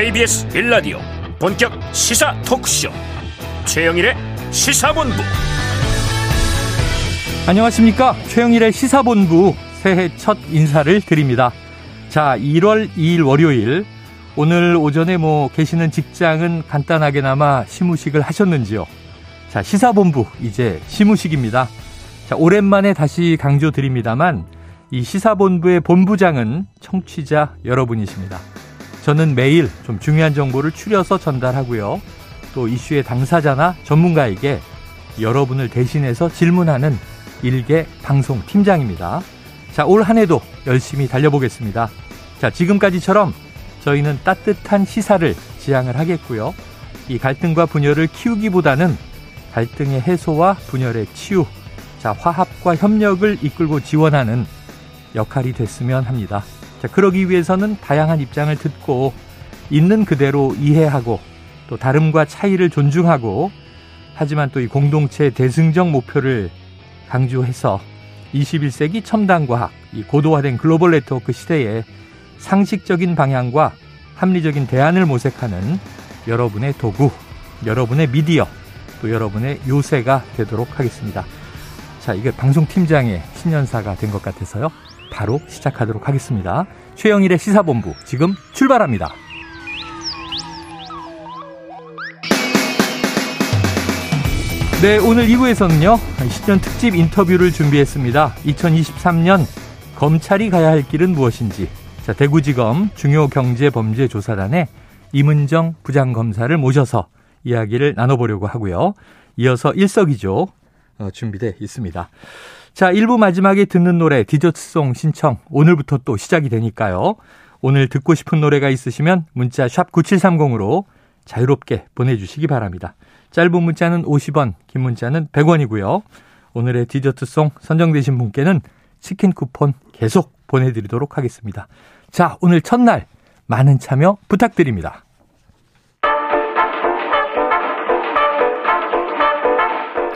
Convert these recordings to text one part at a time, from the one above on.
KBS 1라디오 본격 시사 토크쇼. 최영일의 시사본부. 안녕하십니까? 최영일의 시사본부 새해 첫 인사를 드립니다. 자 1월 2일 월요일. 오늘 오전에 뭐 계시는 직장은 간단하게나마 시무식을 하셨는지요? 자 시사본부 이제 시무식입니다. 자 오랜만에 다시 강조드립니다만 이 시사본부의 본부장은 청취자 여러분이십니다 저는 매일 좀 중요한 정보를 추려서 전달하고요. 또 이슈의 당사자나 전문가에게 여러분을 대신해서 질문하는 일개 방송 팀장입니다. 자, 올 한 해도 열심히 달려보겠습니다. 자, 지금까지처럼 저희는 따뜻한 시사를 지향을 하겠고요. 이 갈등과 분열을 키우기보다는 갈등의 해소와 분열의 치유, 자, 화합과 협력을 이끌고 지원하는 역할이 됐으면 합니다. 자, 그러기 위해서는 다양한 입장을 듣고 있는 그대로 이해하고 또 다름과 차이를 존중하고 하지만 또 이 공동체 대승적 목표를 강조해서 21세기 첨단 과학, 이 고도화된 글로벌 네트워크 시대에 상식적인 방향과 합리적인 대안을 모색하는 여러분의 도구, 여러분의 미디어, 또 여러분의 요새가 되도록 하겠습니다. 자, 이게 방송팀장의 신년사가 된 것 같아서요. 바로 시작하도록 하겠습니다. 최영일의 시사본부 지금 출발합니다. 네, 오늘 2부에서는요, 신년 특집 인터뷰를 준비했습니다. 2023년 검찰이 가야 할 길은 무엇인지. 자, 대구지검 중요경제범죄조사단의 이문정 부장검사를 모셔서 이야기를 나눠보려고 하고요. 이어서 일석이조 어, 준비돼 있습니다. 자, 1부 마지막에 듣는 노래 디저트송 신청 오늘부터 또 시작이 되니까요. 오늘 듣고 싶은 노래가 있으시면 문자 샵 9730으로 자유롭게 보내주시기 바랍니다. 짧은 문자는 50원, 긴 문자는 100원이고요. 오늘의 디저트송 선정되신 분께는 치킨 쿠폰 계속 보내드리도록 하겠습니다. 자, 오늘 첫날 많은 참여 부탁드립니다.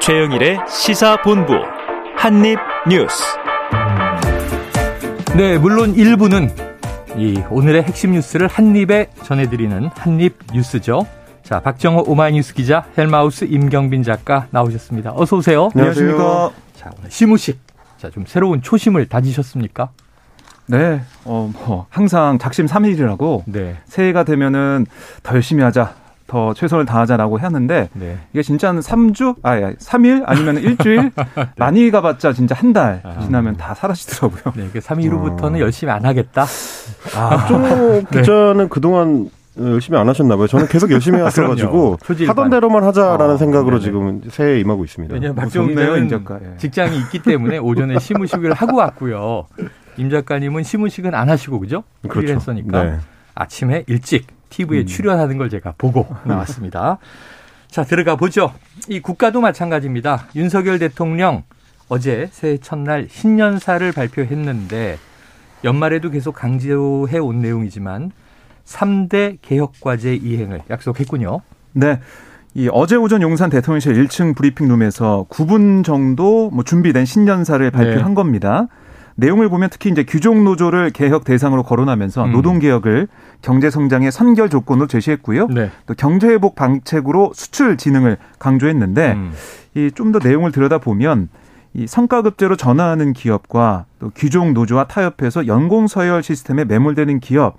최영일의 시사본부 한입 뉴스. 네, 물론 일부는 이 오늘의 핵심 뉴스를 한입에 전해드리는 한입 뉴스죠. 자, 박정호 오마이뉴스 기자, 헬마우스 임경빈 작가 나오셨습니다. 어서 오세요. 안녕하십니까. 자, 오늘 시무식. 자, 좀 새로운 초심을 다지셨습니까? 네, 어, 뭐, 항상 작심 3일이라고 네. 새해가 되면은 더 열심히 하자, 더 최선을 다하자라고 하는데 네. 이게 진짜는 3주, 아, 3일 아니면 일주일 많이 가봤자 진짜 한 달 지나면 다 사라지더라고요. 네, 그 3일 후부터는 열심히 안 하겠다. 아, 박종호 기자는 그동안 열심히 안 하셨나 봐요. 저는 계속 열심히. 했어가지고 하던 반. 대로만 하자라는 어, 생각으로 네네. 지금 새해에 임하고 있습니다. 왜냐하면 기자는 작가. 예. 직장이 있기 때문에 오전에 시무식을 하고 왔고요. 임 작가님은 시무식은 안 하시고 그죠? 그렇죠. 프리랜서니까 네. 아침에 일찍 TV에 음. 출연하는 걸 제가 보고 나왔습니다. 자, 들어가 보죠. 이 국가도 마찬가지입니다. 윤석열 대통령 어제 새해 첫날 신년사를 발표했는데 연말에도 계속 강조해 온 내용이지만 3대 개혁과제 이행을 약속했군요. 네. 이 어제 오전 용산 대통령실 1층 브리핑룸에서 9분 정도 뭐 준비된 신년사를 발표한 네. 겁니다. 내용을 보면 특히 이제 규종 노조를 개혁 대상으로 거론하면서 음. 노동 개혁을 경제 성장의 선결 조건으로 제시했고요. 네. 또 경제 회복 방책으로 수출 진흥을 강조했는데 음. 이좀 더 내용을 들여다 보면 이 성과급제로 전환하는 기업과 또 규종 노조와 타협해서 연공 서열 시스템에 매몰되는 기업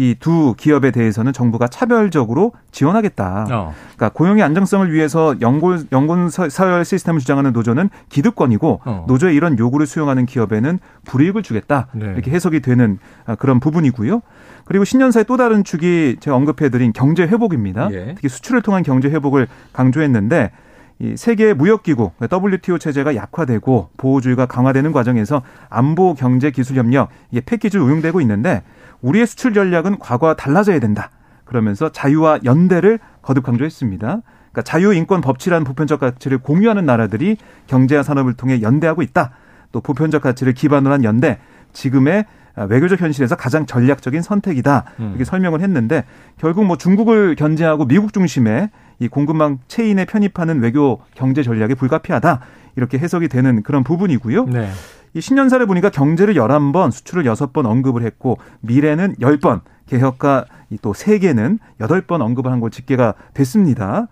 이 두 기업에 대해서는 정부가 차별적으로 지원하겠다. 어. 그러니까 고용의 안정성을 위해서 연골 서- 서열 시스템을 주장하는 노조는 기득권이고 어. 노조의 이런 요구를 수용하는 기업에는 불이익을 주겠다. 네. 이렇게 해석이 되는 아, 그런 부분이고요. 그리고 신년사의 또 다른 축이 제가 언급해드린 경제 회복입니다. 예. 특히 수출을 통한 경제 회복을 강조했는데 이 세계 무역기구 WTO 체제가 약화되고 보호주의가 강화되는 과정에서 안보 경제 기술 협력 이게 패키지로 운용되고 있는데 우리의 수출 전략은 과거와 달라져야 된다. 그러면서 자유와 연대를 거듭 강조했습니다. 그러니까 자유 인권 법치라는 보편적 가치를 공유하는 나라들이 경제와 산업을 통해 연대하고 있다. 또 보편적 가치를 기반으로 한 연대 지금의 외교적 현실에서 가장 전략적인 선택이다. 음. 이렇게 설명을 했는데 결국 뭐 중국을 견제하고 미국 중심의 이 공급망 체인에 편입하는 외교 경제 전략이 불가피하다. 이렇게 해석이 되는 그런 부분이고요. 네. 이 신년사를 보니까 경제를 11번, 수출을 6번 언급을 했고 미래는 10번, 개혁과 또 세계는 여덟 번 언급을 한 걸 집계가 됐습니다.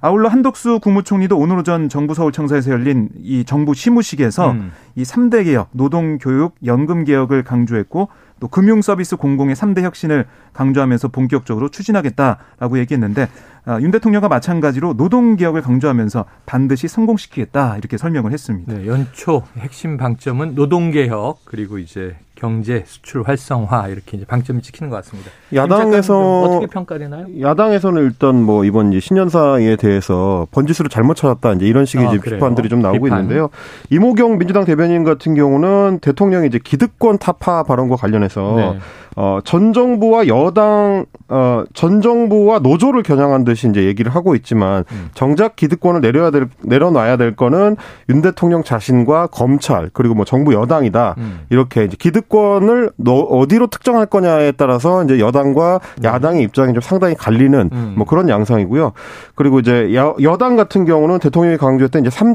아울러 한덕수 국무총리도 오늘 오전 정부 서울청사에서 열린 이 정부 시무식에서 음. 이 3대 개혁, 노동, 교육, 연금 개혁을 강조했고 또 금융 서비스 공공의 3대 혁신을 강조하면서 본격적으로 추진하겠다라고 얘기했는데 아, 윤 대통령과 마찬가지로 노동 개혁을 강조하면서 반드시 성공시키겠다 이렇게 설명을 했습니다. 네, 연초 핵심 방점은 노동 개혁 그리고 이제 경제 수출 활성화 이렇게 이제 방점을 찍히는 것 같습니다. 야당에서 어떻게 평가되나요? 야당에서는 일단 뭐 이번 이제 신년사에 대해서 번지수를 잘못 찾았다 이제 이런 식의 아, 이제 비판들이 좀 나오고 비판. 있는데요. 이모경 민주당 대변인 같은 경우는 대통령이 이제 기득권 타파 발언과 관련해서 네. 어, 전 정부와 여당, 어, 전 정부와 노조를 겨냥한 듯이 이제 얘기를 하고 있지만 음. 정작 기득권을 내려야 될, 내려놔야 될 거는 윤 대통령 자신과 검찰 그리고 뭐 정부 여당이다. 음. 이렇게 이제 기득권을 너, 어디로 특정할 거냐에 따라서 이제 여당과 음. 야당의 입장이 좀 상당히 갈리는 음. 뭐 그런 양상이고요. 그리고 이제 여, 여당 같은 경우는 대통령이 강조했던 이제 3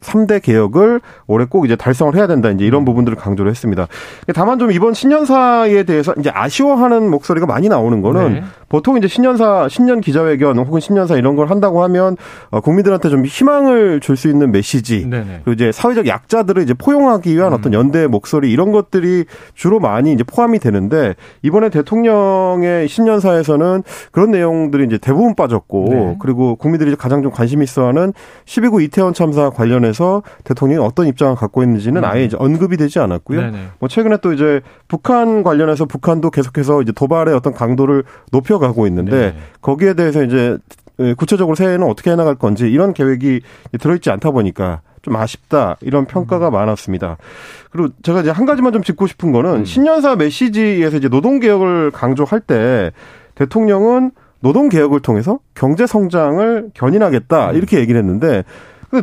3대 개혁을 올해 꼭 이제 달성을 해야 된다. 이제 이런 음. 부분들을 강조를 했습니다. 다만 좀 이번 신년사에 대해서 이제 아쉬워하는 목소리가 많이 나오는 거는 네. 보통 이제 신년사, 신년 기자회견 혹은 신년사 이런 걸 한다고 하면 어, 국민들한테 좀 희망을 줄 수 있는 메시지 네네. 그리고 이제 사회적 약자들을 이제 포용하기 위한 음. 어떤 연대 목소리 이런 것들이 주로 많이 이제 포함이 되는데 이번에 대통령의 신년사에서는 그런 내용들이 이제 대부분 빠졌고 네. 그리고 국민들이 가장 좀 관심 있어하는 12구 이태원 참사 관련해 서 대통령이 어떤 입장을 갖고 있는지는 음. 아예 이제 언급이 되지 않았고요. 네네. 뭐 최근에 또 이제 북한 관련해서 북한도 계속해서 이제 도발의 어떤 강도를 높여 가고 있는데 네. 거기에 대해서 이제 구체적으로 새해에는 어떻게 해나갈 건지 이런 계획이 들어있지 않다 보니까 좀 아쉽다 이런 평가가 음. 많았습니다. 그리고 제가 이제 한 가지만 좀 짚고 싶은 거는 음. 신년사 메시지에서 이제 노동 개혁을 강조할 때 대통령은 노동 개혁을 통해서 경제 성장을 견인하겠다 음. 이렇게 얘기를 했는데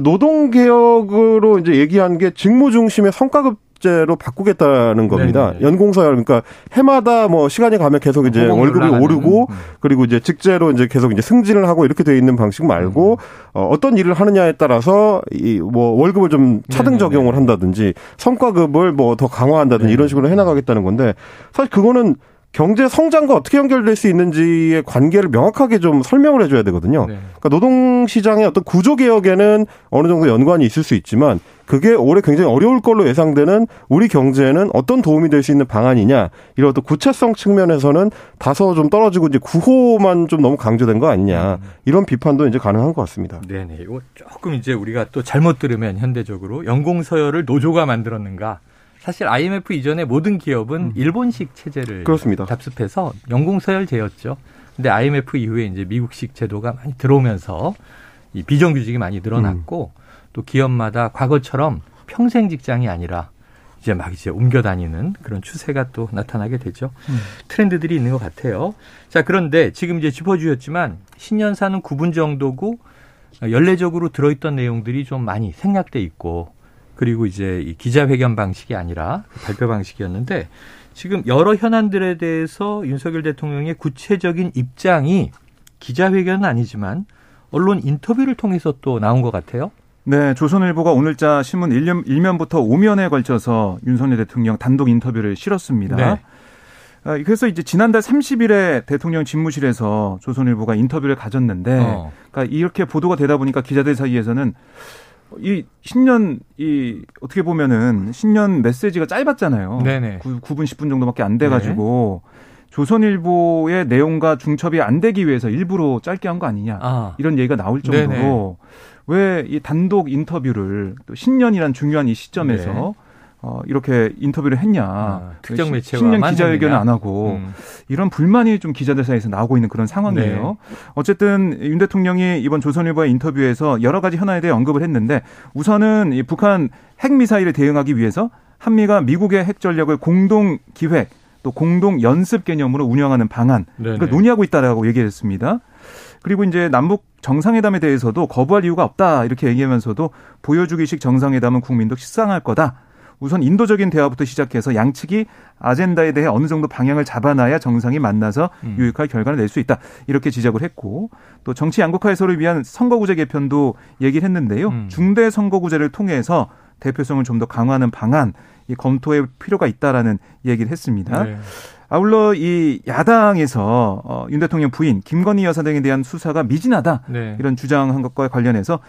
노동 개혁으로 이제 얘기한 게 직무 중심의 성과급 제로 바꾸겠다는 겁니다. 네네. 연공서열 그러니까 해마다 뭐 시간이 가면 계속 이제 월급이. 오르고 음. 그리고 이제 직제로 이제 계속 이제 승진을 하고 이렇게 돼 있는 방식 말고 음. 어, 어떤 일을 하느냐에 따라서 이 뭐 월급을 좀 차등 네네. 적용을 한다든지 성과급을 뭐 더 강화한다든지 네네. 이런 식으로 해 나가겠다는 건데 사실 그거는 경제 성장과 어떻게 연결될 수 있는지의 관계를 명확하게 좀 설명을 해줘야 되거든요. 네. 그러니까 노동 시장의 어떤 구조 개혁에는 어느 정도 연관이 있을 수 있지만 그게 올해 굉장히 어려울 걸로 예상되는 우리 경제에는 어떤 도움이 될 수 있는 방안이냐 이런 어떤 구체성 측면에서는 다소 좀 떨어지고 이제 구호만 좀 너무 강조된 거 아니냐 음. 이런 비판도 이제 가능한 것 같습니다. 네네. 이거 조금 이제 우리가 또 잘못 들으면 현대적으로 연공 서열을 노조가 만들었는가 사실 IMF 이전에 모든 기업은 음. 일본식 체제를 그렇습니다. 답습해서 연공서열제였죠. 근데 IMF 이후에 이제 미국식 제도가 많이 들어오면서 이 비정규직이 많이 늘어났고 음. 또 기업마다 과거처럼 평생 직장이 아니라 이제 막 이제 옮겨 다니는 그런 추세가 또 나타나게 되죠. 음. 트렌드들이 있는 것 같아요. 자, 그런데 지금 이제 짚어주셨지만 신년사는 9분 정도고 연례적으로 들어있던 내용들이 좀 많이 생략돼 있고 그리고 이제 이 기자회견 방식이 아니라 그 발표 방식이었는데 지금 여러 현안들에 대해서 윤석열 대통령의 구체적인 입장이 기자회견은 아니지만 언론 인터뷰를 통해서 또 나온 것 같아요. 네, 조선일보가 오늘자 신문 1면, 1면부터 5면에 걸쳐서 윤석열 대통령 단독 인터뷰를 실었습니다. 네. 아, 그래서 이제 지난달 30일에 대통령 집무실에서 조선일보가 인터뷰를 가졌는데, 어. 그러니까 이렇게 보도가 되다 보니까 기자들 사이에서는 이 신년 이 어떻게 보면은 신년 메시지가 짧았잖아요. 네네. 9, 9분 10분 정도밖에 안 돼 가지고 네. 조선일보의 내용과 중첩이 안 되기 위해서 일부러 짧게 한 거 아니냐 아. 이런 얘기가 나올 정도로 왜 이 단독 인터뷰를 또 신년이란 중요한 이 시점에서 네. 어, 이렇게 인터뷰를 했냐. 아, 특정 매체와 신년 기자회견을 안 하고 음. 이런 불만이 좀 기자들 사이에서 나오고 있는 그런 상황이에요. 네. 어쨌든 윤 대통령이 이번 조선일보의 인터뷰에서 여러 가지 현안에 대해 언급을 했는데 우선은 이 북한 핵 미사일에 대응하기 위해서 한미가 미국의 핵 전략을 공동 기획 또 공동 연습 개념으로 운영하는 방안 그걸 논의하고 있다라고 얘기했습니다. 그리고 이제 남북 정상회담에 대해서도 거부할 이유가 없다 이렇게 얘기하면서도 보여주기식 정상회담은 국민도 식상할 거다. 우선 인도적인 대화부터 시작해서 양측이 아젠다에 대해 어느 정도 방향을 잡아놔야 정상이 만나서 음. 유익할 결과를 낼 수 있다. 이렇게 지적을 했고 또 정치 양극화 해소를 위한 선거구제 개편도 얘기를 했는데요. 음. 중대 선거구제를 통해서 대표성을 좀 더 강화하는 방안 이 검토할 필요가 있다라는 얘기를 했습니다. 네. 아울러 이 야당에서 어, 윤 대통령 부인 김건희 여사 등에 대한 수사가 미진하다 네. 이런 주장한 것과 관련해서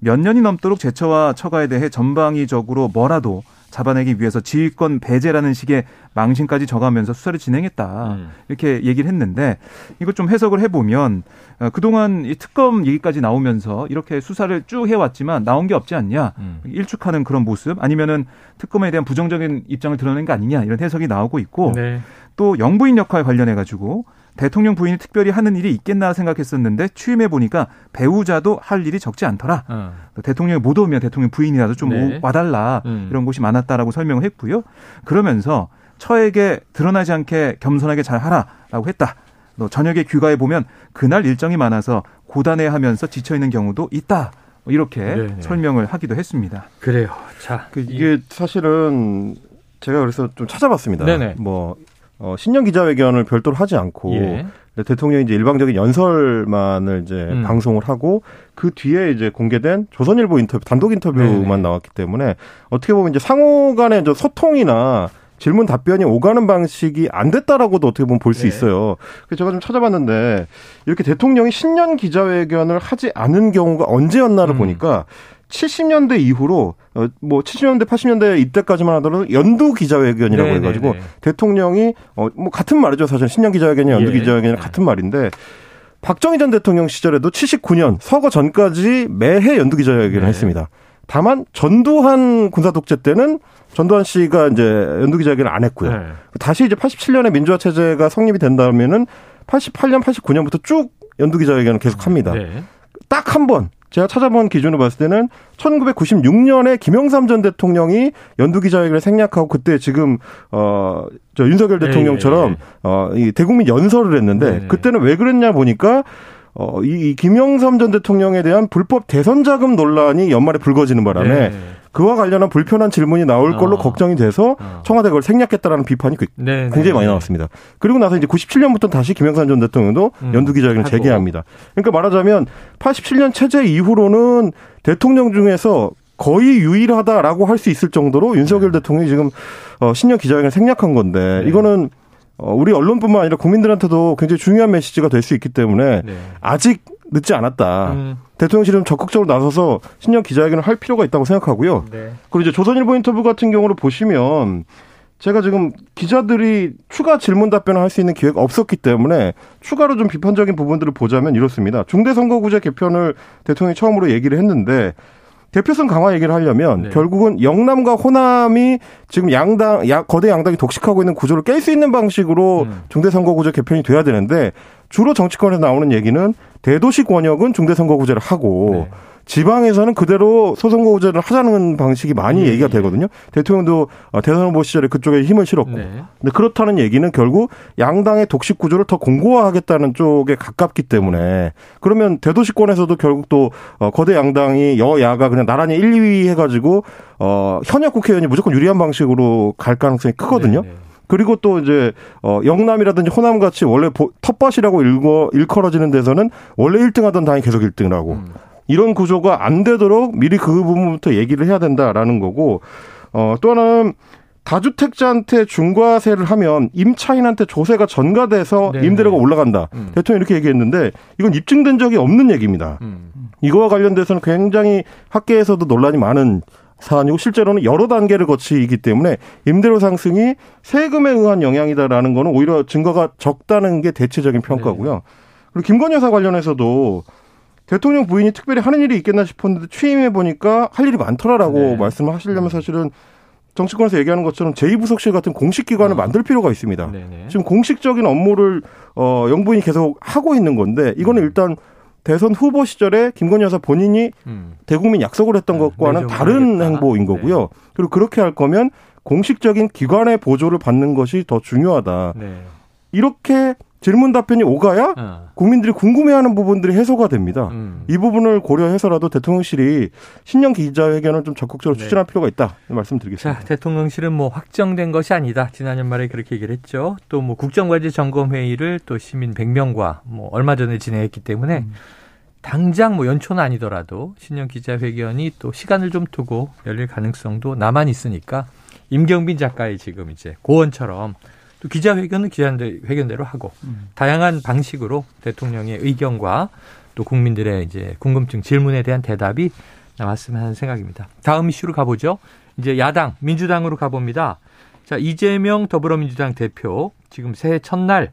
몇 년이 넘도록 제처와 처가에 대해 전방위적으로 뭐라도 잡아내기 위해서 지휘권 배제라는 식의 망신까지 적하면서 수사를 진행했다. 음. 이렇게 얘기를 했는데 이거 좀 해석을 해보면 어, 그동안 이 특검 얘기까지 나오면서 이렇게 수사를 쭉 해왔지만 나온 게 없지 않냐. 음. 일축하는 그런 모습 아니면은 특검에 대한 부정적인 입장을 드러낸 거 아니냐 이런 해석이 나오고 있고 네. 또 영부인 역할 관련해 가지고 대통령 부인이 특별히 하는 일이 있겠나 생각했었는데 취임해 보니까 배우자도 할 일이 적지 않더라. 어. 대통령이 못 오면 대통령 부인이라도 좀 네. 와달라 음. 이런 곳이 많았다라고 설명을 했고요. 그러면서 처에게 드러나지 않게 겸손하게 잘 하라라고 했다. 또 저녁에 귀가해 보면 그날 일정이 많아서 고단해하면서 지쳐 있는 경우도 있다. 이렇게 네네. 네. 설명을 하기도 했습니다. 그래요. 자, 그 이게 사실은 제가 그래서 좀 찾아봤습니다. 네네. 뭐 어, 신년 기자회견을 별도로 하지 않고 예. 대통령이 이제 일방적인 연설만을 이제 음. 방송을 하고 그 뒤에 이제 공개된 조선일보 인터뷰 단독 인터뷰만 네 나왔기 때문에 어떻게 보면 이제 상호 간의 소통이나 질문 답변이 오가는 방식이 안 됐다라고도 어떻게 보면 볼수 네. 있어요. 그래서 제가 좀 찾아봤는데 이렇게 대통령이 신년 기자회견을 하지 않은 경우가 언제였나를 음. 보니까 70년대 이후로 어, 뭐 70년대 80년대 이때까지만 하더라도 연두 기자회견이라고 네네네. 해가지고 네, 네. 대통령이 어, 뭐 같은 말이죠 사실 신년 기자회견이 연두 예. 기자회견이 네. 같은 말인데 박정희 전 대통령 시절에도 79년 서거 전까지 매해 연두 기자회견을 네. 했습니다. 다만 전두환 군사 독재 때는 전두환 씨가 이제 연두 기자회견을 안 했고요. 네. 다시 이제 87년에 민주화 체제가 성립이 된다면은 88년, 89년부터 쭉 연두 기자회견을 계속 합니다. 네. 딱한 번 제가 찾아본 기준으로 봤을 때는 1996년에 김영삼 전 대통령이 연두 기자회견을 생략하고 그때 지금 어저 윤석열 네, 대통령처럼 네, 네. 어이 대국민 연설을 했는데 네. 그때는 왜 그랬냐 보니까 어, 이, 이 김영삼 전 대통령에 대한 불법 대선 자금 논란이 연말에 불거지는 바람에 네. 그와 관련한 불편한 질문이 나올 걸로 어. 걱정이 돼서 어. 청와대가 그걸 생략했다라는 비판이 그 네, 네, 굉장히 많이 나왔습니다. 그리고 나서 이제 97년부터 다시 김영삼 전 대통령도 음. 연두 기자회견을 재개합니다. 그러니까 말하자면 87년 체제 이후로는 대통령 중에서 거의 유일하다라고 할 수 있을 정도로 윤석열 네. 대통령이 지금 어, 신년 기자회견을 생략한 건데 네. 이거는 어, 우리 언론뿐만 아니라 국민들한테도 굉장히 중요한 메시지가 될 수 있기 때문에 네. 아직 늦지 않았다. 음. 대통령실은 적극적으로 나서서 신년 기자회견을 할 필요가 있다고 생각하고요. 네. 그리고 이제 조선일보 인터뷰 같은 경우를 보시면 제가 지금 기자들이 추가 질문 답변을 할 수 있는 기회가 없었기 때문에 추가로 좀 비판적인 부분들을 보자면 이렇습니다. 중대선거구제 개편을 대통령이 처음으로 얘기를 했는데 대표성 강화 얘기를 하려면 네. 결국은 영남과 호남이 지금 양당, 야, 거대 양당이 독식하고 있는 구조를 깰 수 있는 방식으로 음. 중대선거구제 개편이 돼야 되는데 주로 정치권에서 나오는 얘기는 대도시 권역은 중대선거구제를 하고 네. 지방에서는 그대로 소선거구제를 하자는 방식이 많이 예, 얘기가 예. 되거든요. 대통령도 어, 대선 후보 시절에 그쪽에 힘을 실었고. 네. 근데 그렇다는 얘기는 결국 양당의 독식 구조를 더 공고화하겠다는 쪽에 가깝기 때문에 그러면 대도시권에서도 결국 또 어, 거대 양당이 여야가 그냥 나란히 1, 2위 해가지고 어 현역 국회의원이 무조건 유리한 방식으로 갈 가능성이 크거든요. 네, 네. 그리고 또 이제 어 영남이라든지 호남 같이 원래 텃밭이라고 일거 일컬어지는 데서는 원래 1등 하던 당이 계속 1등을 하고 음. 이런 구조가 안 되도록 미리 그 부분부터 얘기를 해야 된다라는 거고 어, 또 하나는 다주택자한테 중과세를 하면 임차인한테 조세가 전가돼서 네 임대료가 올라간다. 음. 대통령이 이렇게 얘기했는데 이건 입증된 적이 없는 얘기입니다. 음. 이거와 관련돼서는 굉장히 학계에서도 논란이 많은 사안이고 실제로는 여러 단계를 거치기 때문에 임대료 상승이 세금에 의한 영향이다라는 거는 오히려 증거가 적다는 게 대체적인 평가고요. 네. 그리고 김건희 여사 관련해서도 대통령 부인이 특별히 하는 일이 있겠나 싶었는데 취임해 보니까 할 일이 많더라라고 네. 말씀을 하시려면 음. 사실은 정치권에서 얘기하는 것처럼 제2부속실 같은 공식 기관을 어. 만들 필요가 있습니다. 네네. 지금 공식적인 업무를 어 영부인이 계속 하고 있는 건데 이거는 음. 일단 대선 후보 시절에 김건희 여사 본인이 음. 대국민 약속을 했던 네, 것과는 다른. 행보인 거고요. 네. 그리고 그렇게 할 거면 공식적인 기관의 보조를 받는 것이 더 중요하다. 네. 이렇게 질문 답변이 오가야 어. 국민들이 궁금해하는 부분들이 해소가 됩니다. 음. 이 부분을 고려해서라도 대통령실이 신년 기자회견을 좀 적극적으로 네. 추진할 필요가 있다 말씀드리겠습니다. 자, 대통령실은 뭐 확정된 것이 아니다. 지난 연말에 그렇게 얘기를 했죠. 또 뭐 국정과제 점검 회의를 또 시민 100명과 뭐 얼마 전에 진행했기 때문에 음. 당장 뭐 연초는 아니더라도 신년 기자회견이 또 시간을 좀 두고 열릴 가능성도 남아 있으니까 임경빈 작가의 지금 이제 고언처럼 또 기자회견은 기자회견대로 하고 음. 다양한 방식으로 대통령의 의견과 또 국민들의 이제 궁금증 질문에 대한 대답이 나왔으면 하는 생각입니다. 다음 이슈로 가보죠. 이제 야당 민주당으로 가봅니다. 자 이재명 더불어민주당 대표 지금 새해 첫날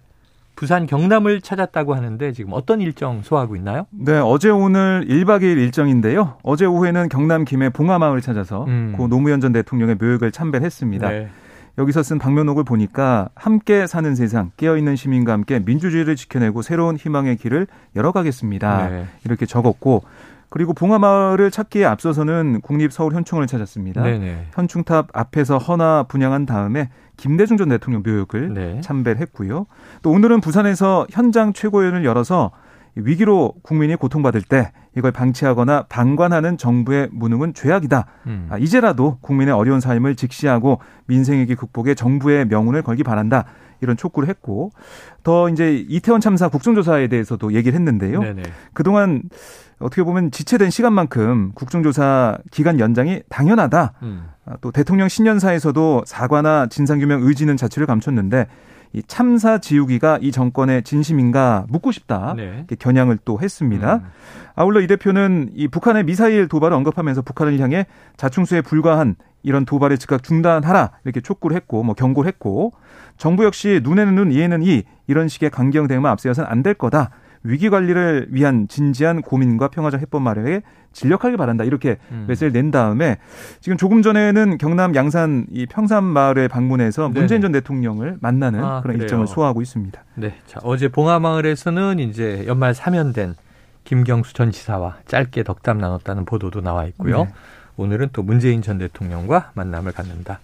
부산 경남을 찾았다고 하는데 지금 어떤 일정 소화하고 있나요? 네, 어제 오늘 1박 2일 일정인데요. 어제 오후에는 경남 김해 봉하마을 찾아서 음. 고 노무현 전 대통령의 묘역을 참배했습니다. 네. 여기서 쓴 방면옥을 보니까 함께 사는 세상, 깨어있는 시민과 함께 민주주의를 지켜내고 새로운 희망의 길을 열어가겠습니다. 네. 이렇게 적었고 그리고 봉하마을을 찾기에 앞서서는 국립서울현충원을 찾았습니다. 네네. 현충탑 앞에서 헌화 분양한 다음에 김대중 전 대통령 묘역을 네. 참배를 했고요. 또 오늘은 부산에서 현장 최고위원을 열어서 위기로 국민이 고통받을 때 이걸 방치하거나 방관하는 정부의 무능은 죄악이다. 음. 아, 이제라도 국민의 어려운 삶을 직시하고 민생위기 극복에 정부의 명운을 걸기 바란다. 이런 촉구를 했고 더 이제 이태원 참사 국정조사에 대해서도 얘기를 했는데요. 네네. 그동안 어떻게 보면 지체된 시간만큼 국정조사 기간 연장이 당연하다. 음. 아, 또 대통령 신년사에서도 사과나 진상규명 의지는 자체를 감췄는데 이 참사 지우기가 이 정권의 진심인가 묻고 싶다. 네. 겨냥을 또 했습니다. 음. 아울러 이 대표는 이 북한의 미사일 도발을 언급하면서 북한을 향해 자충수에 불과한 이런 도발을 즉각 중단하라 이렇게 촉구를 했고 뭐 경고를 했고 정부 역시 눈에는 눈 이에는 이 이런 식의 강경 대응만 앞세워서는 안 될 거다. 위기 관리를 위한 진지한 고민과 평화적 해법 마련에 진력하길 바란다. 이렇게 음. 메시지를 낸 다음에 지금 조금 전에는 경남 양산 이 평산 마을에 방문해서 네네. 문재인 전 대통령을 만나는 아, 그런 그래요. 일정을 소화하고 있습니다. 네. 자, 어제 봉하마을에서는 이제 연말 사면된 김경수 전 지사와 짧게 덕담 나눴다는 보도도 나와 있고요. 네. 오늘은 또 문재인 전 대통령과 만남을 갖는다.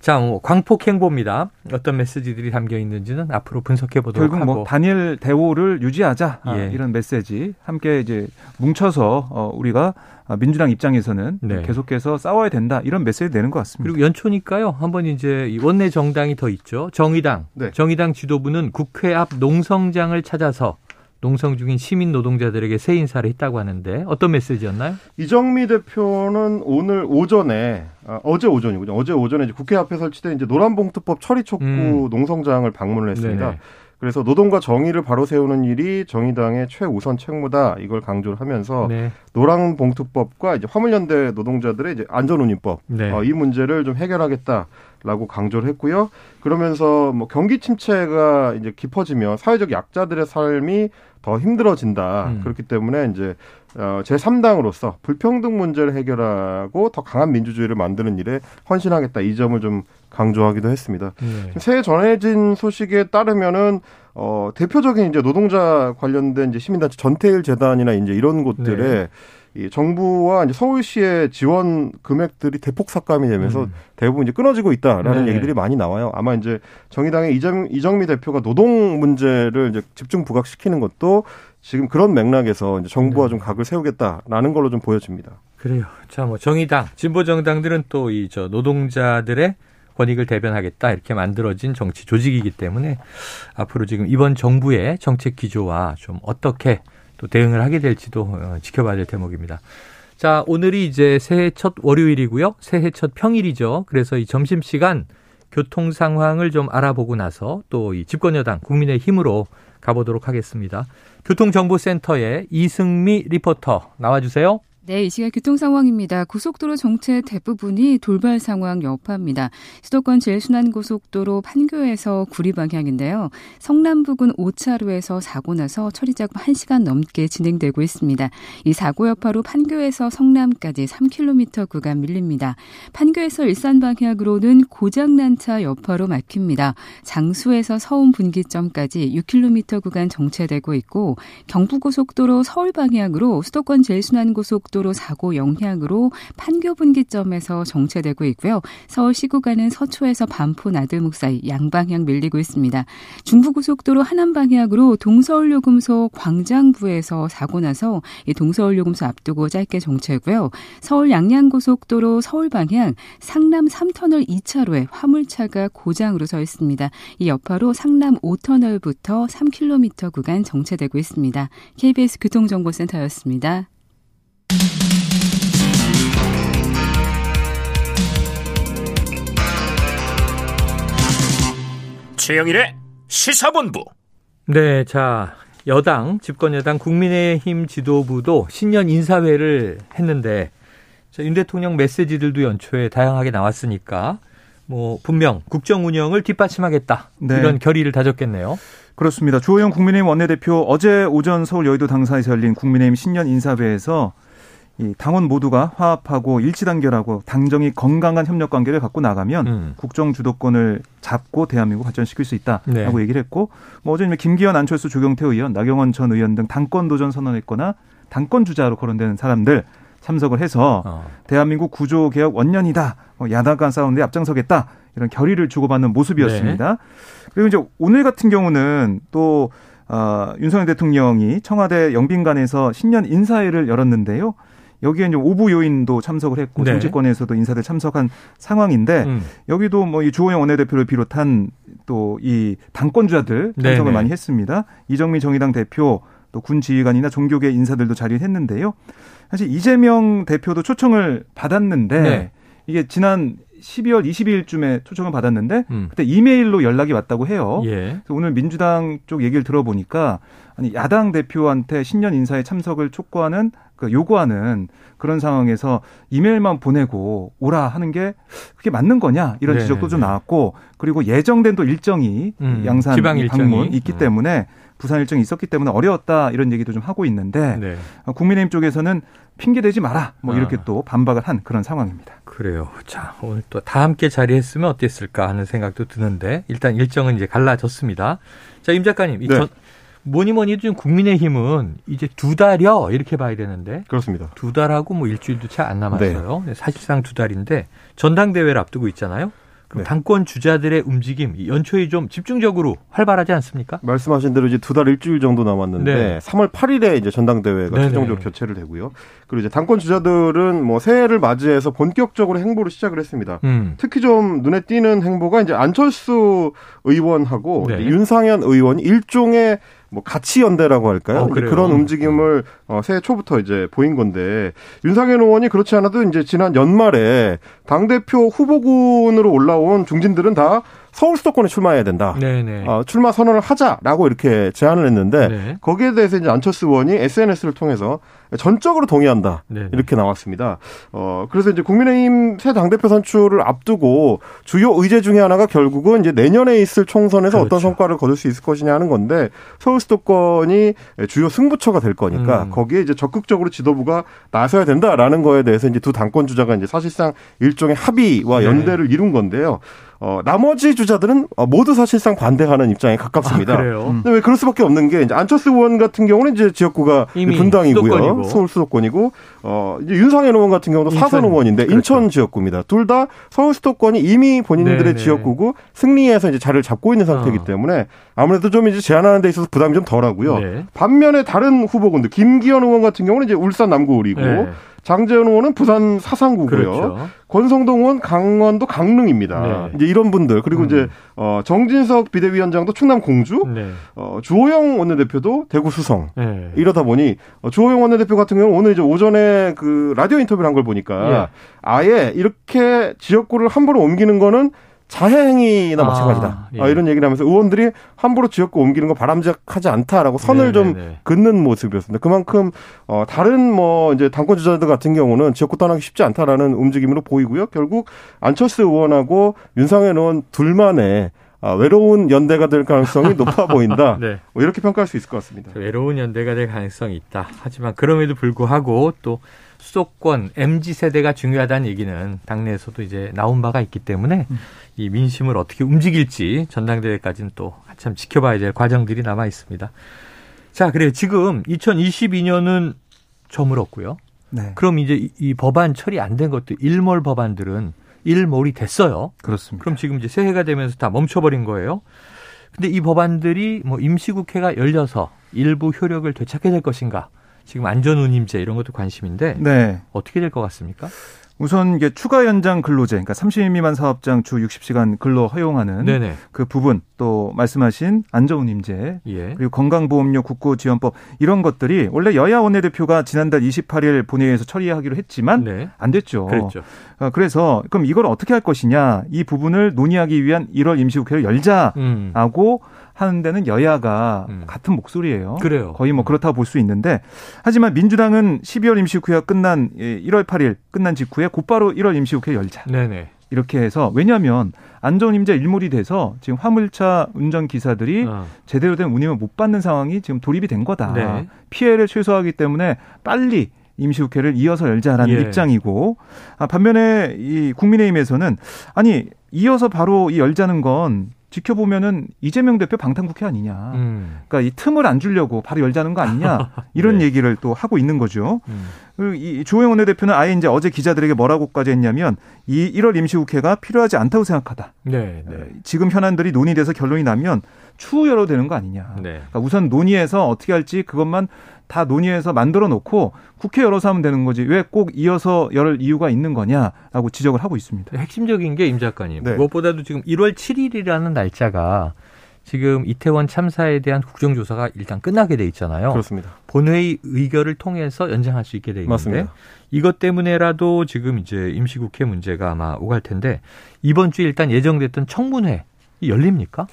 자, 뭐 광폭 행보입니다. 어떤 메시지들이 담겨 있는지는 앞으로 분석해 보도록 결국 뭐 하고. 뭐 단일 대우를 유지하자 아, 예. 이런 메시지 함께 이제 뭉쳐서 어, 우리가 민주당 입장에서는 네. 계속해서 싸워야 된다 이런 메시지 내는 것 같습니다. 그리고 연초니까요. 한번 이제 원내 정당이 더 있죠. 정의당. 네. 정의당 지도부는 국회 앞 농성장을 찾아서 농성 중인 시민 노동자들에게 새 인사를 했다고 하는데 어떤 메시지였나요? 이정미 대표는 오늘 오전에 아, 어제 오전이군요. 어제 오전에 이제 국회 앞에 설치된 이제 노란봉투법 처리 촉구 음. 농성장을 방문을 했습니다. 네네. 그래서 노동과 정의를 바로 세우는 일이 정의당의 최우선 책무다 이걸 강조를 하면서 네. 노란 봉투법과 이제 화물연대 노동자들의 이제 안전운임법 네. 어, 이 문제를 좀 해결하겠다. 라고 강조를 했고요. 그러면서 뭐 경기 침체가 이제 깊어지면 사회적 약자들의 삶이 더 힘들어진다. 음. 그렇기 때문에 이제 어, 제3당으로서 불평등 문제를 해결하고 더 강한 민주주의를 만드는 일에 헌신하겠다. 이 점을 좀 강조하기도 했습니다. 네. 새해 전해진 소식에 따르면은 어, 대표적인 이제 노동자 관련된 이제 시민단체 전태일 재단이나 이제 이런 곳들에 네. 이 정부와 이제 서울시의 지원 금액들이 대폭 삭감이 되면서 음. 대부분 이제 끊어지고 있다라는 네. 얘기들이 많이 나와요. 아마 이제 정의당의 이정, 이정미 대표가 노동 문제를 이제 집중 부각시키는 것도 지금 그런 맥락에서 정부와 네. 좀 각을 세우겠다라는 걸로 좀 보여집니다. 그래요. 자, 뭐 정의당, 진보 정당들은 또 이 저 노동자들의 권익을 대변하겠다 이렇게 만들어진 정치 조직이기 때문에 앞으로 지금 이번 정부의 정책 기조와 좀 어떻게 또 대응을 하게 될지도 어, 지켜봐야 될 대목입니다. 자, 오늘이 이제 새해 첫 월요일이고요. 새해 첫 평일이죠. 그래서 이 점심시간 교통 상황을 좀 알아보고 나서 또 이 집권 여당 국민의 힘으로 가보도록 하겠습니다. 교통정보센터의 이승미 리포터 나와주세요. 네, 이 시각 교통 상황입니다. 고속도로 정체 대부분이 돌발 상황 여파입니다. 수도권 제일순환고속도로 판교에서 구리 방향인데요. 성남 부근 5차로에서 사고 나서 처리 작업 1시간 넘게 진행되고 있습니다. 이 사고 여파로 판교에서 성남까지 3km 구간 밀립니다. 판교에서 일산 방향으로는 고장난 차 여파로 막힙니다. 장수에서 서운 분기점까지 6km 구간 정체되고 있고 경부고속도로 서울 방향으로 수도권 제일순환고속 고속도로 사고 영향으로 판교 분기점에서 정체되고 있고요. 서울 시 구간은 서초에서 반포 나들목 사이 양방향 밀리고 있습니다. 중부고속도로 하남 방향으로 동서울요금소 광장부에서 사고 나서 이 동서울요금소 앞두고 짧게 정체고요. 서울 양양고속도로 서울 방향 상남 3터널 2차로에 화물차가 고장으로 서 있습니다. 이 여파로 상남 5터널부터 3km 구간 정체되고 있습니다. KBS 교통정보센터였습니다. 최영일의 시사본부. 네, 자 여당 집권 여당 국민의힘 지도부도 신년 인사회를 했는데 윤 대통령 메시지들도 연초에 다양하게 나왔으니까 뭐 분명 국정 운영을 뒷받침하겠다 네. 이런 결의를 다졌겠네요. 그렇습니다. 주호영 국민의힘 원내대표 어제 오전 서울 여의도 당사에서 열린 국민의힘 신년 인사회에서 이 당원 모두가 화합하고 일치단결하고 당정이 건강한 협력 관계를 갖고 나가면 음. 국정 주도권을 잡고 대한민국 발전시킬 수 있다라고 네. 얘기를 했고 뭐 어제 김기현, 안철수, 조경태 의원, 나경원 전 의원 등 당권 도전 선언했거나 당권 주자로 거론되는 사람들 참석을 해서 어. 대한민국 구조 개혁 원년이다. 뭐 야당 간 싸우는데 앞장서겠다. 이런 결의를 주고받는 모습이었습니다. 네. 그리고 이제 오늘 같은 경우는 또 어, 윤석열 대통령이 청와대 영빈관에서 신년 인사회를 열었는데요. 여기에 이제 오부 요인도 참석을 했고 네. 정치권에서도 인사들 참석한 상황인데 음. 여기도 뭐 이 주호영 원내대표를 비롯한 또 이 당권주자들 참석을 네네. 많이 했습니다. 이정미 정의당 대표 또 군 지휘관이나 종교계 인사들도 자리를 했는데요. 사실 이재명 대표도 초청을 받았는데 네. 이게 지난 12월 20일쯤에 초청을 받았는데 음. 그때 이메일로 연락이 왔다고 해요. 예. 그래서 오늘 민주당 쪽 얘기를 들어보니까 아니 야당 대표한테 신년 인사에 참석을 촉구하는 그 요구하는 그런 상황에서 이메일만 보내고 오라 하는 게 그게 맞는 거냐 이런 네 지적도 좀 네. 나왔고 그리고 예정된 또 일정이 음, 양산 방문 일정이. 있기 음. 때문에 부산 일정이 있었기 때문에 어려웠다 이런 얘기도 좀 하고 있는데 네. 국민의힘 쪽에서는 핑계 대지 마라 뭐 이렇게 아. 또 반박을 한 그런 상황입니다. 그래요. 자 오늘 또 다 함께 자리했으면 어땠을까 하는 생각도 드는데 일단 일정은 이제 갈라졌습니다. 자 임 작가님, 네. 전, 뭐니 뭐니 해도 국민의힘은 이제 두 달여 이렇게 봐야 되는데 그렇습니다. 두 달하고 뭐 일주일도 채 안 남았어요. 네. 사실상 두 달인데 전당대회를 앞두고 있잖아요. 네. 당권 주자들의 움직임 연초에 좀 집중적으로 활발하지 않습니까? 말씀하신 대로 이제 두 달 일주일 정도 남았는데 네. 3월 8일에 이제 전당대회가 네네. 최종적으로 교체를 되고요. 그리고 이제 당권 주자들은 뭐 새해를 맞이해서 본격적으로 행보를 시작을 했습니다. 음. 특히 좀 눈에 띄는 행보가 이제 안철수 의원하고 네. 윤상현 의원이 일종의 뭐 가치 연대라고 할까요? 어, 그런 움직임을 어, 새해 초부터 이제 보인 건데 윤상현 의원이 그렇지 않아도 이제 지난 연말에 당 대표 후보군으로 올라온 중진들은 다 서울 수도권에 출마해야 된다. 네네. 어, 출마 선언을 하자라고 이렇게 제안을 했는데 네. 거기에 대해서 이제 안철수 의원이 SNS를 통해서 전적으로 동의한다 네네. 이렇게 나왔습니다. 어 그래서 이제 국민의힘 새 당대표 선출을 앞두고 주요 의제 중에 하나가 결국은 이제 내년에 있을 총선에서 그렇죠. 어떤 성과를 거둘 수 있을 것이냐 하는 건데 서울 수도권이 주요 승부처가 될 거니까 음. 거기에 이제 적극적으로 지도부가 나서야 된다라는 거에 대해서 이제 두 당권 주자가 이제 사실상 일종의 합의와 네. 연대를 네. 이룬 건데요. 어, 나머지 주자들은 어, 모두 사실상 반대하는 입장에 가깝습니다. 아, 그래요? 근데 왜 그럴 수밖에 없는 게 이제 안철수 의원 같은 경우는 이제 지역구가 분당이고요. 수도권이고. 서울 수도권이고 어, 이제 윤상현 의원 같은 경우도 인천, 사선 의원인데 그렇죠. 인천 지역구입니다. 둘 다 서울 수도권이 이미 본인들의 네네. 지역구고 승리해서 이제 자리를 잡고 있는 상태이기 어. 때문에 아무래도 좀 이제 제안하는 데 있어서 부담이 좀 덜하고요. 네. 반면에 다른 후보군들 김기현 의원 같은 경우는 이제 울산 남구울이고 네. 장재현 의원은 부산 사상구고요. 그렇죠. 권성동 의원 강원도 강릉입니다. 네. 이제 이런 분들 그리고 음. 이제 어 정진석 비대위원장도 충남 공주, 네. 어 주호영 원내대표도 대구 수성. 네. 이러다 보니 어, 주호영 원내대표 같은 경우는 오늘 이제 오전에 그 라디오 인터뷰를 한 걸 보니까 예. 아예 이렇게 지역구를 함부로 옮기는 거는 자해행위나 아, 마찬가지다. 예. 아, 이런 얘기를 하면서 의원들이 함부로 지역구 옮기는 거 바람직하지 않다라고 선을 네네네. 좀 네, 네. 긋는 모습이었습니다. 그만큼 어, 다른 뭐 이제 당권 주자들 같은 경우는 지역구 떠나기 쉽지 않다라는 움직임으로 보이고요. 결국 안철수 의원하고 윤상현 의원 둘만의 아, 외로운 연대가 될 가능성이 높아 보인다. 네. 뭐 이렇게 평가할 수 있을 것 같습니다. 외로운 연대가 될 가능성이 있다. 하지만 그럼에도 불구하고 또 수도권 MZ 세대가 중요하다는 얘기는 당내에서도 이제 나온 바가 있기 때문에 음. 이 민심을 어떻게 움직일지 전당대회까지는 또 한참 지켜봐야 될 과정들이 남아 있습니다. 자, 그래 지금 2022년은 저물었고요. 네. 그럼 이제 이, 이 법안 처리 안 된 것도 일몰 법안들은 일몰이 됐어요. 그렇습니다. 그럼 지금 이제 새해가 되면서 다 멈춰버린 거예요. 근데 이 법안들이 뭐 임시국회가 열려서 일부 효력을 되찾게 될 것인가? 지금 안전운임제 이런 것도 관심인데 네. 어떻게 될 것 같습니까? 우선 이게 추가 연장 근로제, 그러니까 30일 미만 사업장 주 60시간 근로 허용하는 네네. 그 부분, 또 말씀하신 안전운임제, 예. 그리고 건강보험료 국고지원법 이런 것들이 원래 여야 원내대표가 지난달 28일 본회의에서 처리하기로 했지만 네. 안 됐죠. 그랬죠. 어, 그래서 그럼 이걸 어떻게 할 것이냐 이 부분을 논의하기 위한 1월 임시국회를 열자하고 음. 하는 데는 여야가 음. 같은 목소리예요. 그래요. 거의 뭐 그렇다고 볼 수 있는데 하지만 민주당은 12월 임시국회가 끝난 1월 예, 8일 끝난 직후에 곧바로 1월 임시국회 열자. 네네. 이렇게 해서 왜냐하면 안전임자 일몰이 돼서 지금 화물차 운전 기사들이 어. 제대로 된 운임을 못 받는 상황이 지금 돌입이 된 거다. 네. 피해를 최소화하기 때문에 빨리 임시국회를 이어서 열자라는 예. 입장이고 아, 반면에 이 국민의힘에서는 아니 이어서 바로 이 열자는 건 지켜보면은 이재명 대표 방탄국회 아니냐. 음. 그러니까 이 틈을 안 주려고 바로 열자는 거 아니냐. 이런 네. 얘기를 또 하고 있는 거죠. 음. 그리고 이 조영 원내대표는 아예 이제 어제 기자들에게 뭐라고까지 했냐면 이 1월 임시국회가 필요하지 않다고 생각하다. 네, 네. 지금 현안들이 논의돼서 결론이 나면 추후 열어도 되는 거 아니냐. 네. 그러니까 우선 논의해서 어떻게 할지 그것만 다 논의해서 만들어 놓고 국회 열어서 하면 되는 거지 왜 꼭 이어서 열 이유가 있는 거냐라고 지적을 하고 있습니다. 핵심적인 게 임 작가님 네. 무엇보다도 지금 1월 7일이라는 날짜가 지금 이태원 참사에 대한 국정조사가 일단 끝나게 돼 있잖아요. 그렇습니다. 본회의 의결을 통해서 연장할 수 있게 돼 있는데 맞습니다. 이것 때문에라도 지금 이제 임시국회 문제가 아마 오갈 텐데 이번 주에 일단 예정됐던 청문회 열립니까?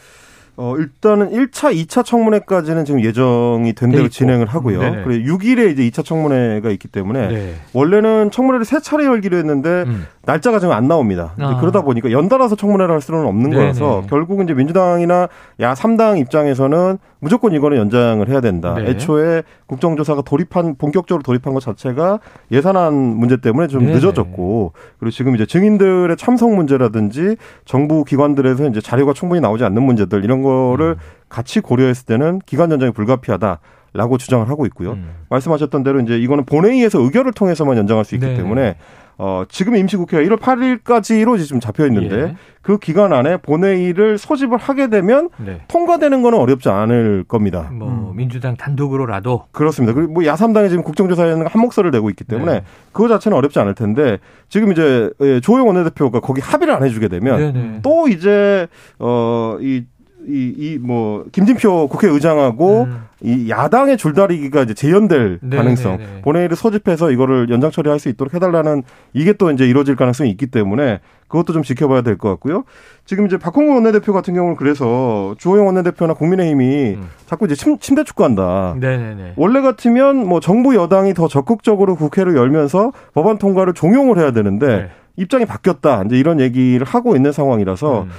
어, 일단은 1차, 2차 청문회까지는 지금 예정이 된 대로 진행을 하고요. 네 그리고 6일에 이제 2차 청문회가 있기 때문에 네. 원래는 청문회를 세 차례 열기로 했는데 음. 날짜가 지금 안 나옵니다. 아. 그러다 보니까 연달아서 청문회를 할 수는 없는 네네. 거라서 결국은 이제 민주당이나 야 3당 입장에서는 무조건 이거는 연장을 해야 된다. 네. 애초에 국정조사가 돌입한 본격적으로 돌입한 것 자체가 예산안 문제 때문에 좀 네네. 늦어졌고 그리고 지금 이제 증인들의 참석 문제라든지 정부 기관들에서 이제 자료가 충분히 나오지 않는 문제들 이런 거를 음. 같이 고려했을 때는 기간 연장이 불가피하다. 라고 주장을 하고 있고요. 음. 말씀하셨던 대로 이제 이거는 본회의에서 의결을 통해서만 연장할 수 있기 네. 때문에 어, 지금 임시국회가 1월 8일까지로 지금 잡혀 있는데 예. 그 기간 안에 본회의를 소집을 하게 되면 네. 통과되는 거는 어렵지 않을 겁니다. 뭐 음. 민주당 단독으로라도 그렇습니다. 그리고 뭐 야삼당이 지금 국정조사에는 한 목소리를 내고 있기 때문에 네. 그거 자체는 어렵지 않을 텐데 지금 이제 예, 조영 원내대표가 거기 합의를 안 해주게 되면 네네. 네. 또 이제 어이 이, 이, 뭐, 김진표 국회의장하고 음. 이 야당의 줄다리기가 이제 재연될 네 가능성, 네네. 본회의를 소집해서 이거를 연장 처리할 수 있도록 해달라는 이게 또 이제 이루어질 가능성이 있기 때문에 그것도 좀 지켜봐야 될 것 같고요. 지금 이제 박홍구 원내대표 같은 경우는 그래서 주호영 원내대표나 국민의힘이 음. 자꾸 이제 침, 침대 축구한다. 네네네. 원래 같으면 뭐 정부 여당이 더 적극적으로 국회를 열면서 법안 통과를 종용을 해야 되는데 네. 입장이 바뀌었다. 이제 이런 얘기를 하고 있는 상황이라서 음.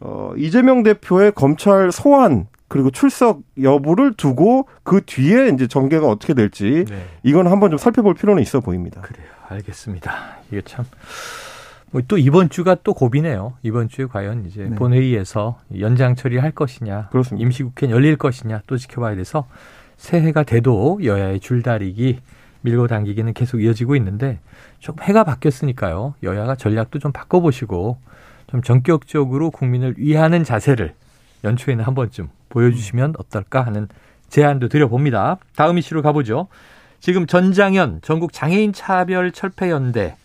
어, 이재명 대표의 검찰 소환 그리고 출석 여부를 두고 그 뒤에 이제 전개가 어떻게 될지 네. 이건 한번 좀 살펴볼 필요는 있어 보입니다. 그래요. 알겠습니다. 이게 참. 뭐 또 이번 주가 또 고비네요. 이번 주에 과연 이제 네. 본회의에서 연장 처리할 것이냐, 그렇습니다. 임시국회 열릴 것이냐 또 지켜봐야 돼서 새해가 돼도 여야의 줄다리기 밀고 당기기는 계속 이어지고 있는데 좀 해가 바뀌었으니까요. 여야가 전략도 좀 바꿔보시고 좀 전격적으로 국민을 위하는 자세를 연초에는 한 번쯤 보여주시면 어떨까 하는 제안도 드려봅니다. 다음 이슈로 가보죠. 지금 전장현 전국 장애인 차별 철폐 연대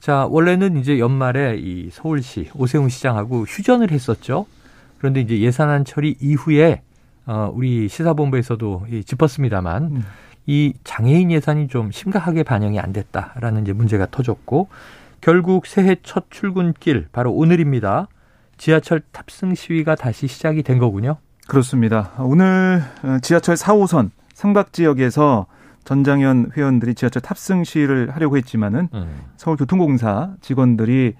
자 원래는 이제 연말에 이 서울시 오세훈 시장하고 휴전을 했었죠. 그런데 이제 예산안 처리 이후에 어, 우리 시사본부에서도 이 짚었습니다만 음. 이 장애인 예산이 좀 심각하게 반영이 안 됐다라는 이제 문제가 터졌고 결국 새해 첫 출근길 바로 오늘입니다. 지하철 탑승 시위가 다시 시작이 된 거군요. 그렇습니다. 오늘 어, 지하철 4호선 상박 지역에서 전장현 회원들이 지하철 탑승 시위를 하려고 했지만은 음. 서울교통공사 직원들이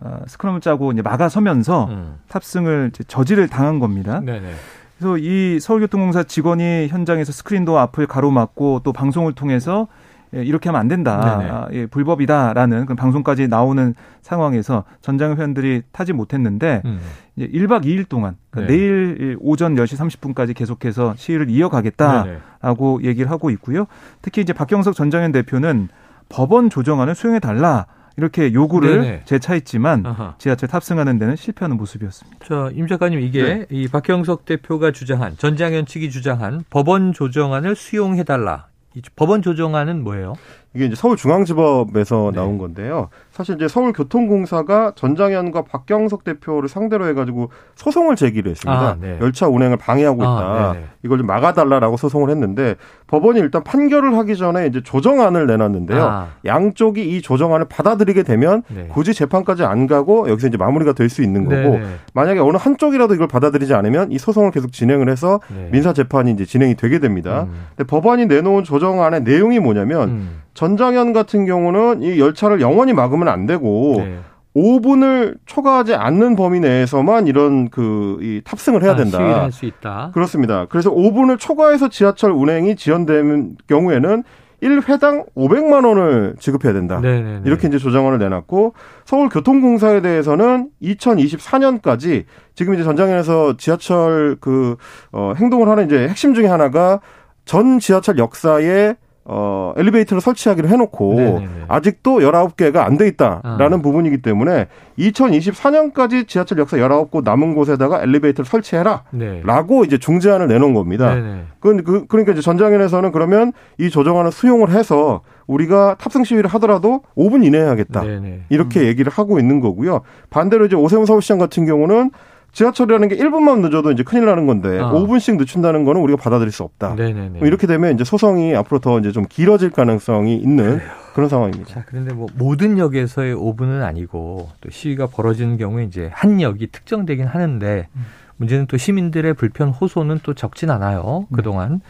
어, 스크럼을 짜고 이제 막아서면서 음. 탑승을 저지를 당한 겁니다. 네네. 그래서 이 서울교통공사 직원이 현장에서 스크린도 앞을 가로막고 또 방송을 통해서 예, 이렇게 하면 안 된다. 아, 예, 불법이다라는 그런 방송까지 나오는 상황에서 전장 회원들이 타지 못했는데 음. 이제 1박 2일 동안 그러니까 네. 내일 오전 10시 30분까지 계속해서 시위를 이어가겠다라고 네네. 얘기를 하고 있고요. 특히 이제 박경석 전장현 대표는 법원 조정안을 수용해 달라. 이렇게 요구를 네네. 재차했지만 아하. 지하철 탑승하는 데는 실패하는 모습이었습니다. 자, 임 작가님 이게 네. 이 박경석 대표가 주장한 전장현 측이 주장한 법원 조정안을 수용해 달라. 이 법원 조정안은 뭐예요? 이게 이제 서울중앙지법에서 네. 나온 건데요. 사실 이제 서울교통공사가 전장현과 박경석 대표를 상대로 해가지고 소송을 제기를 했습니다. 아, 네. 열차 운행을 방해하고 있다. 아, 이걸 좀 막아달라라고 소송을 했는데 법원이 일단 판결을 하기 전에 이제 조정안을 내놨는데요. 아. 양쪽이 이 조정안을 받아들이게 되면 네. 굳이 재판까지 안 가고 여기서 이제 마무리가 될 수 있는 거고 네. 만약에 어느 한쪽이라도 이걸 받아들이지 않으면 이 소송을 계속 진행을 해서 네. 민사 재판이 이제 진행이 되게 됩니다. 음. 근데 법안이 내놓은 조정안의 내용이 뭐냐면 음. 전장현 같은 경우는 이 열차를 영원히 막으면 안 되고 네. 5분을 초과하지 않는 범위 내에서만 이런 그 이 탑승을 해야 아, 된다. 아, 할수 있다. 그렇습니다. 그래서 5분을 초과해서 지하철 운행이 지연되는 경우에는 1회당 500만 원을 지급해야 된다. 네네네. 이렇게 이제 조정안을 내놨고 서울교통공사에 대해서는 2024년까지 지금 이제 전장현에서 지하철 그 어, 행동을 하는 이제 핵심 중에 하나가 전 지하철 역사에 어, 엘리베이터를 설치하기로 해놓고 네네네. 아직도 19개가 안 돼 있다라는 아. 부분이기 때문에 2024년까지 지하철 역사 19곳 남은 곳에다가 엘리베이터를 설치해라 네. 라고 이제 중재안을 내놓은 겁니다. 그, 그, 그러니까 이제 전장현에서는 그러면 이 조정안을 수용을 해서 우리가 탑승 시위를 하더라도 5분 이내에 하겠다. 네네. 이렇게 음. 얘기를 하고 있는 거고요. 반대로 이제 오세훈 서울시장 같은 경우는 지하철이라는 게 1분만 늦어도 이제 큰일 나는 건데 아. 5분씩 늦춘다는 거는 우리가 받아들일 수 없다. 네네네. 뭐 이렇게 되면 이제 소송이 앞으로 더 이제 좀 길어질 가능성이 있는 그래요. 그런 상황입니다. 자, 그런데 뭐 모든 역에서의 5분은 아니고 또 시위가 벌어지는 경우에 이제 한 역이 특정되긴 하는데 음. 문제는 또 시민들의 불편 호소는 또 적진 않아요. 음. 그동안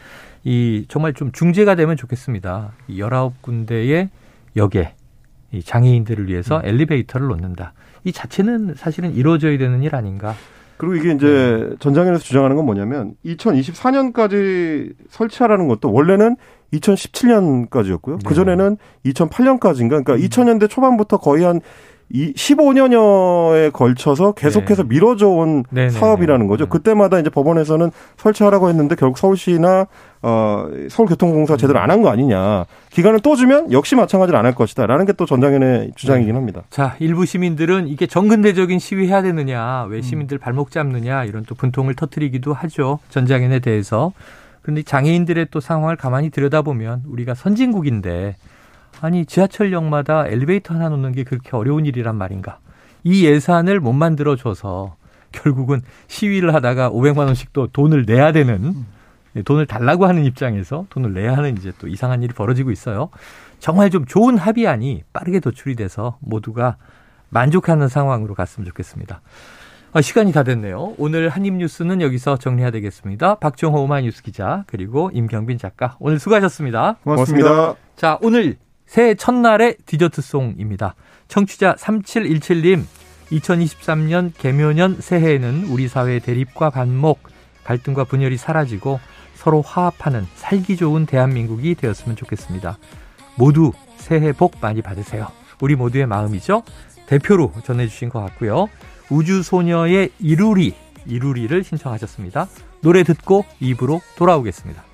이 정말 좀 중재가 되면 좋겠습니다. 이 19군데의 역에 이 장애인들을 위해서 음. 엘리베이터를 놓는다. 이 자체는 사실은 이루어져야 되는 일 아닌가. 그리고 이게 이제 네. 전장현에서 주장하는 건 뭐냐면 2024년까지 설치하라는 것도 원래는 2017년까지였고요. 네. 그 전에는 2008년까지인가. 그러니까 음. 2000년대 초반부터 거의 한 이 15년여에 걸쳐서 계속해서 네. 미뤄져 온 네네네. 사업이라는 거죠. 네. 그때마다 이제 법원에서는 설치하라고 했는데 결국 서울시나 어 서울교통공사 제대로 안 한 거 아니냐. 기간을 또 주면 역시 마찬가지로 안 할 것이다라는 게 또 전장현의 주장이긴 네. 합니다. 자, 일부 시민들은 이게 정근대적인 시위 해야 되느냐, 왜 음. 시민들 발목 잡느냐 이런 또 분통을 터뜨리기도 하죠. 전장현에 대해서. 그런데 장애인들의 또 상황을 가만히 들여다보면 우리가 선진국인데 아니 지하철역마다 엘리베이터 하나 놓는 게 그렇게 어려운 일이란 말인가? 이 예산을 못 만들어 줘서 결국은 시위를 하다가 500만 원씩 또 돈을 내야 되는 예, 돈을 달라고 하는 입장에서 돈을 내야 하는 이제 또 이상한 일이 벌어지고 있어요. 정말 좀 좋은 합의안이 빠르게 도출이 돼서 모두가 만족하는 상황으로 갔으면 좋겠습니다. 아, 시간이 다 됐네요. 오늘 한입뉴스는 여기서 정리해야 되겠습니다. 박정호 오마이뉴스 기자 그리고 임경빈 작가 오늘 수고하셨습니다. 고맙습니다. 고맙습니다. 자 오늘 새해 첫날의 디저트송입니다. 청취자 3717님, 2023년 개묘년 새해에는 우리 사회의 대립과 반목, 갈등과 분열이 사라지고 서로 화합하는 살기 좋은 대한민국이 되었으면 좋겠습니다. 모두 새해 복 많이 받으세요. 우리 모두의 마음이죠? 대표로 전해주신 것 같고요. 우주소녀의 이루리, 이루리를 신청하셨습니다. 노래 듣고 입으로 돌아오겠습니다.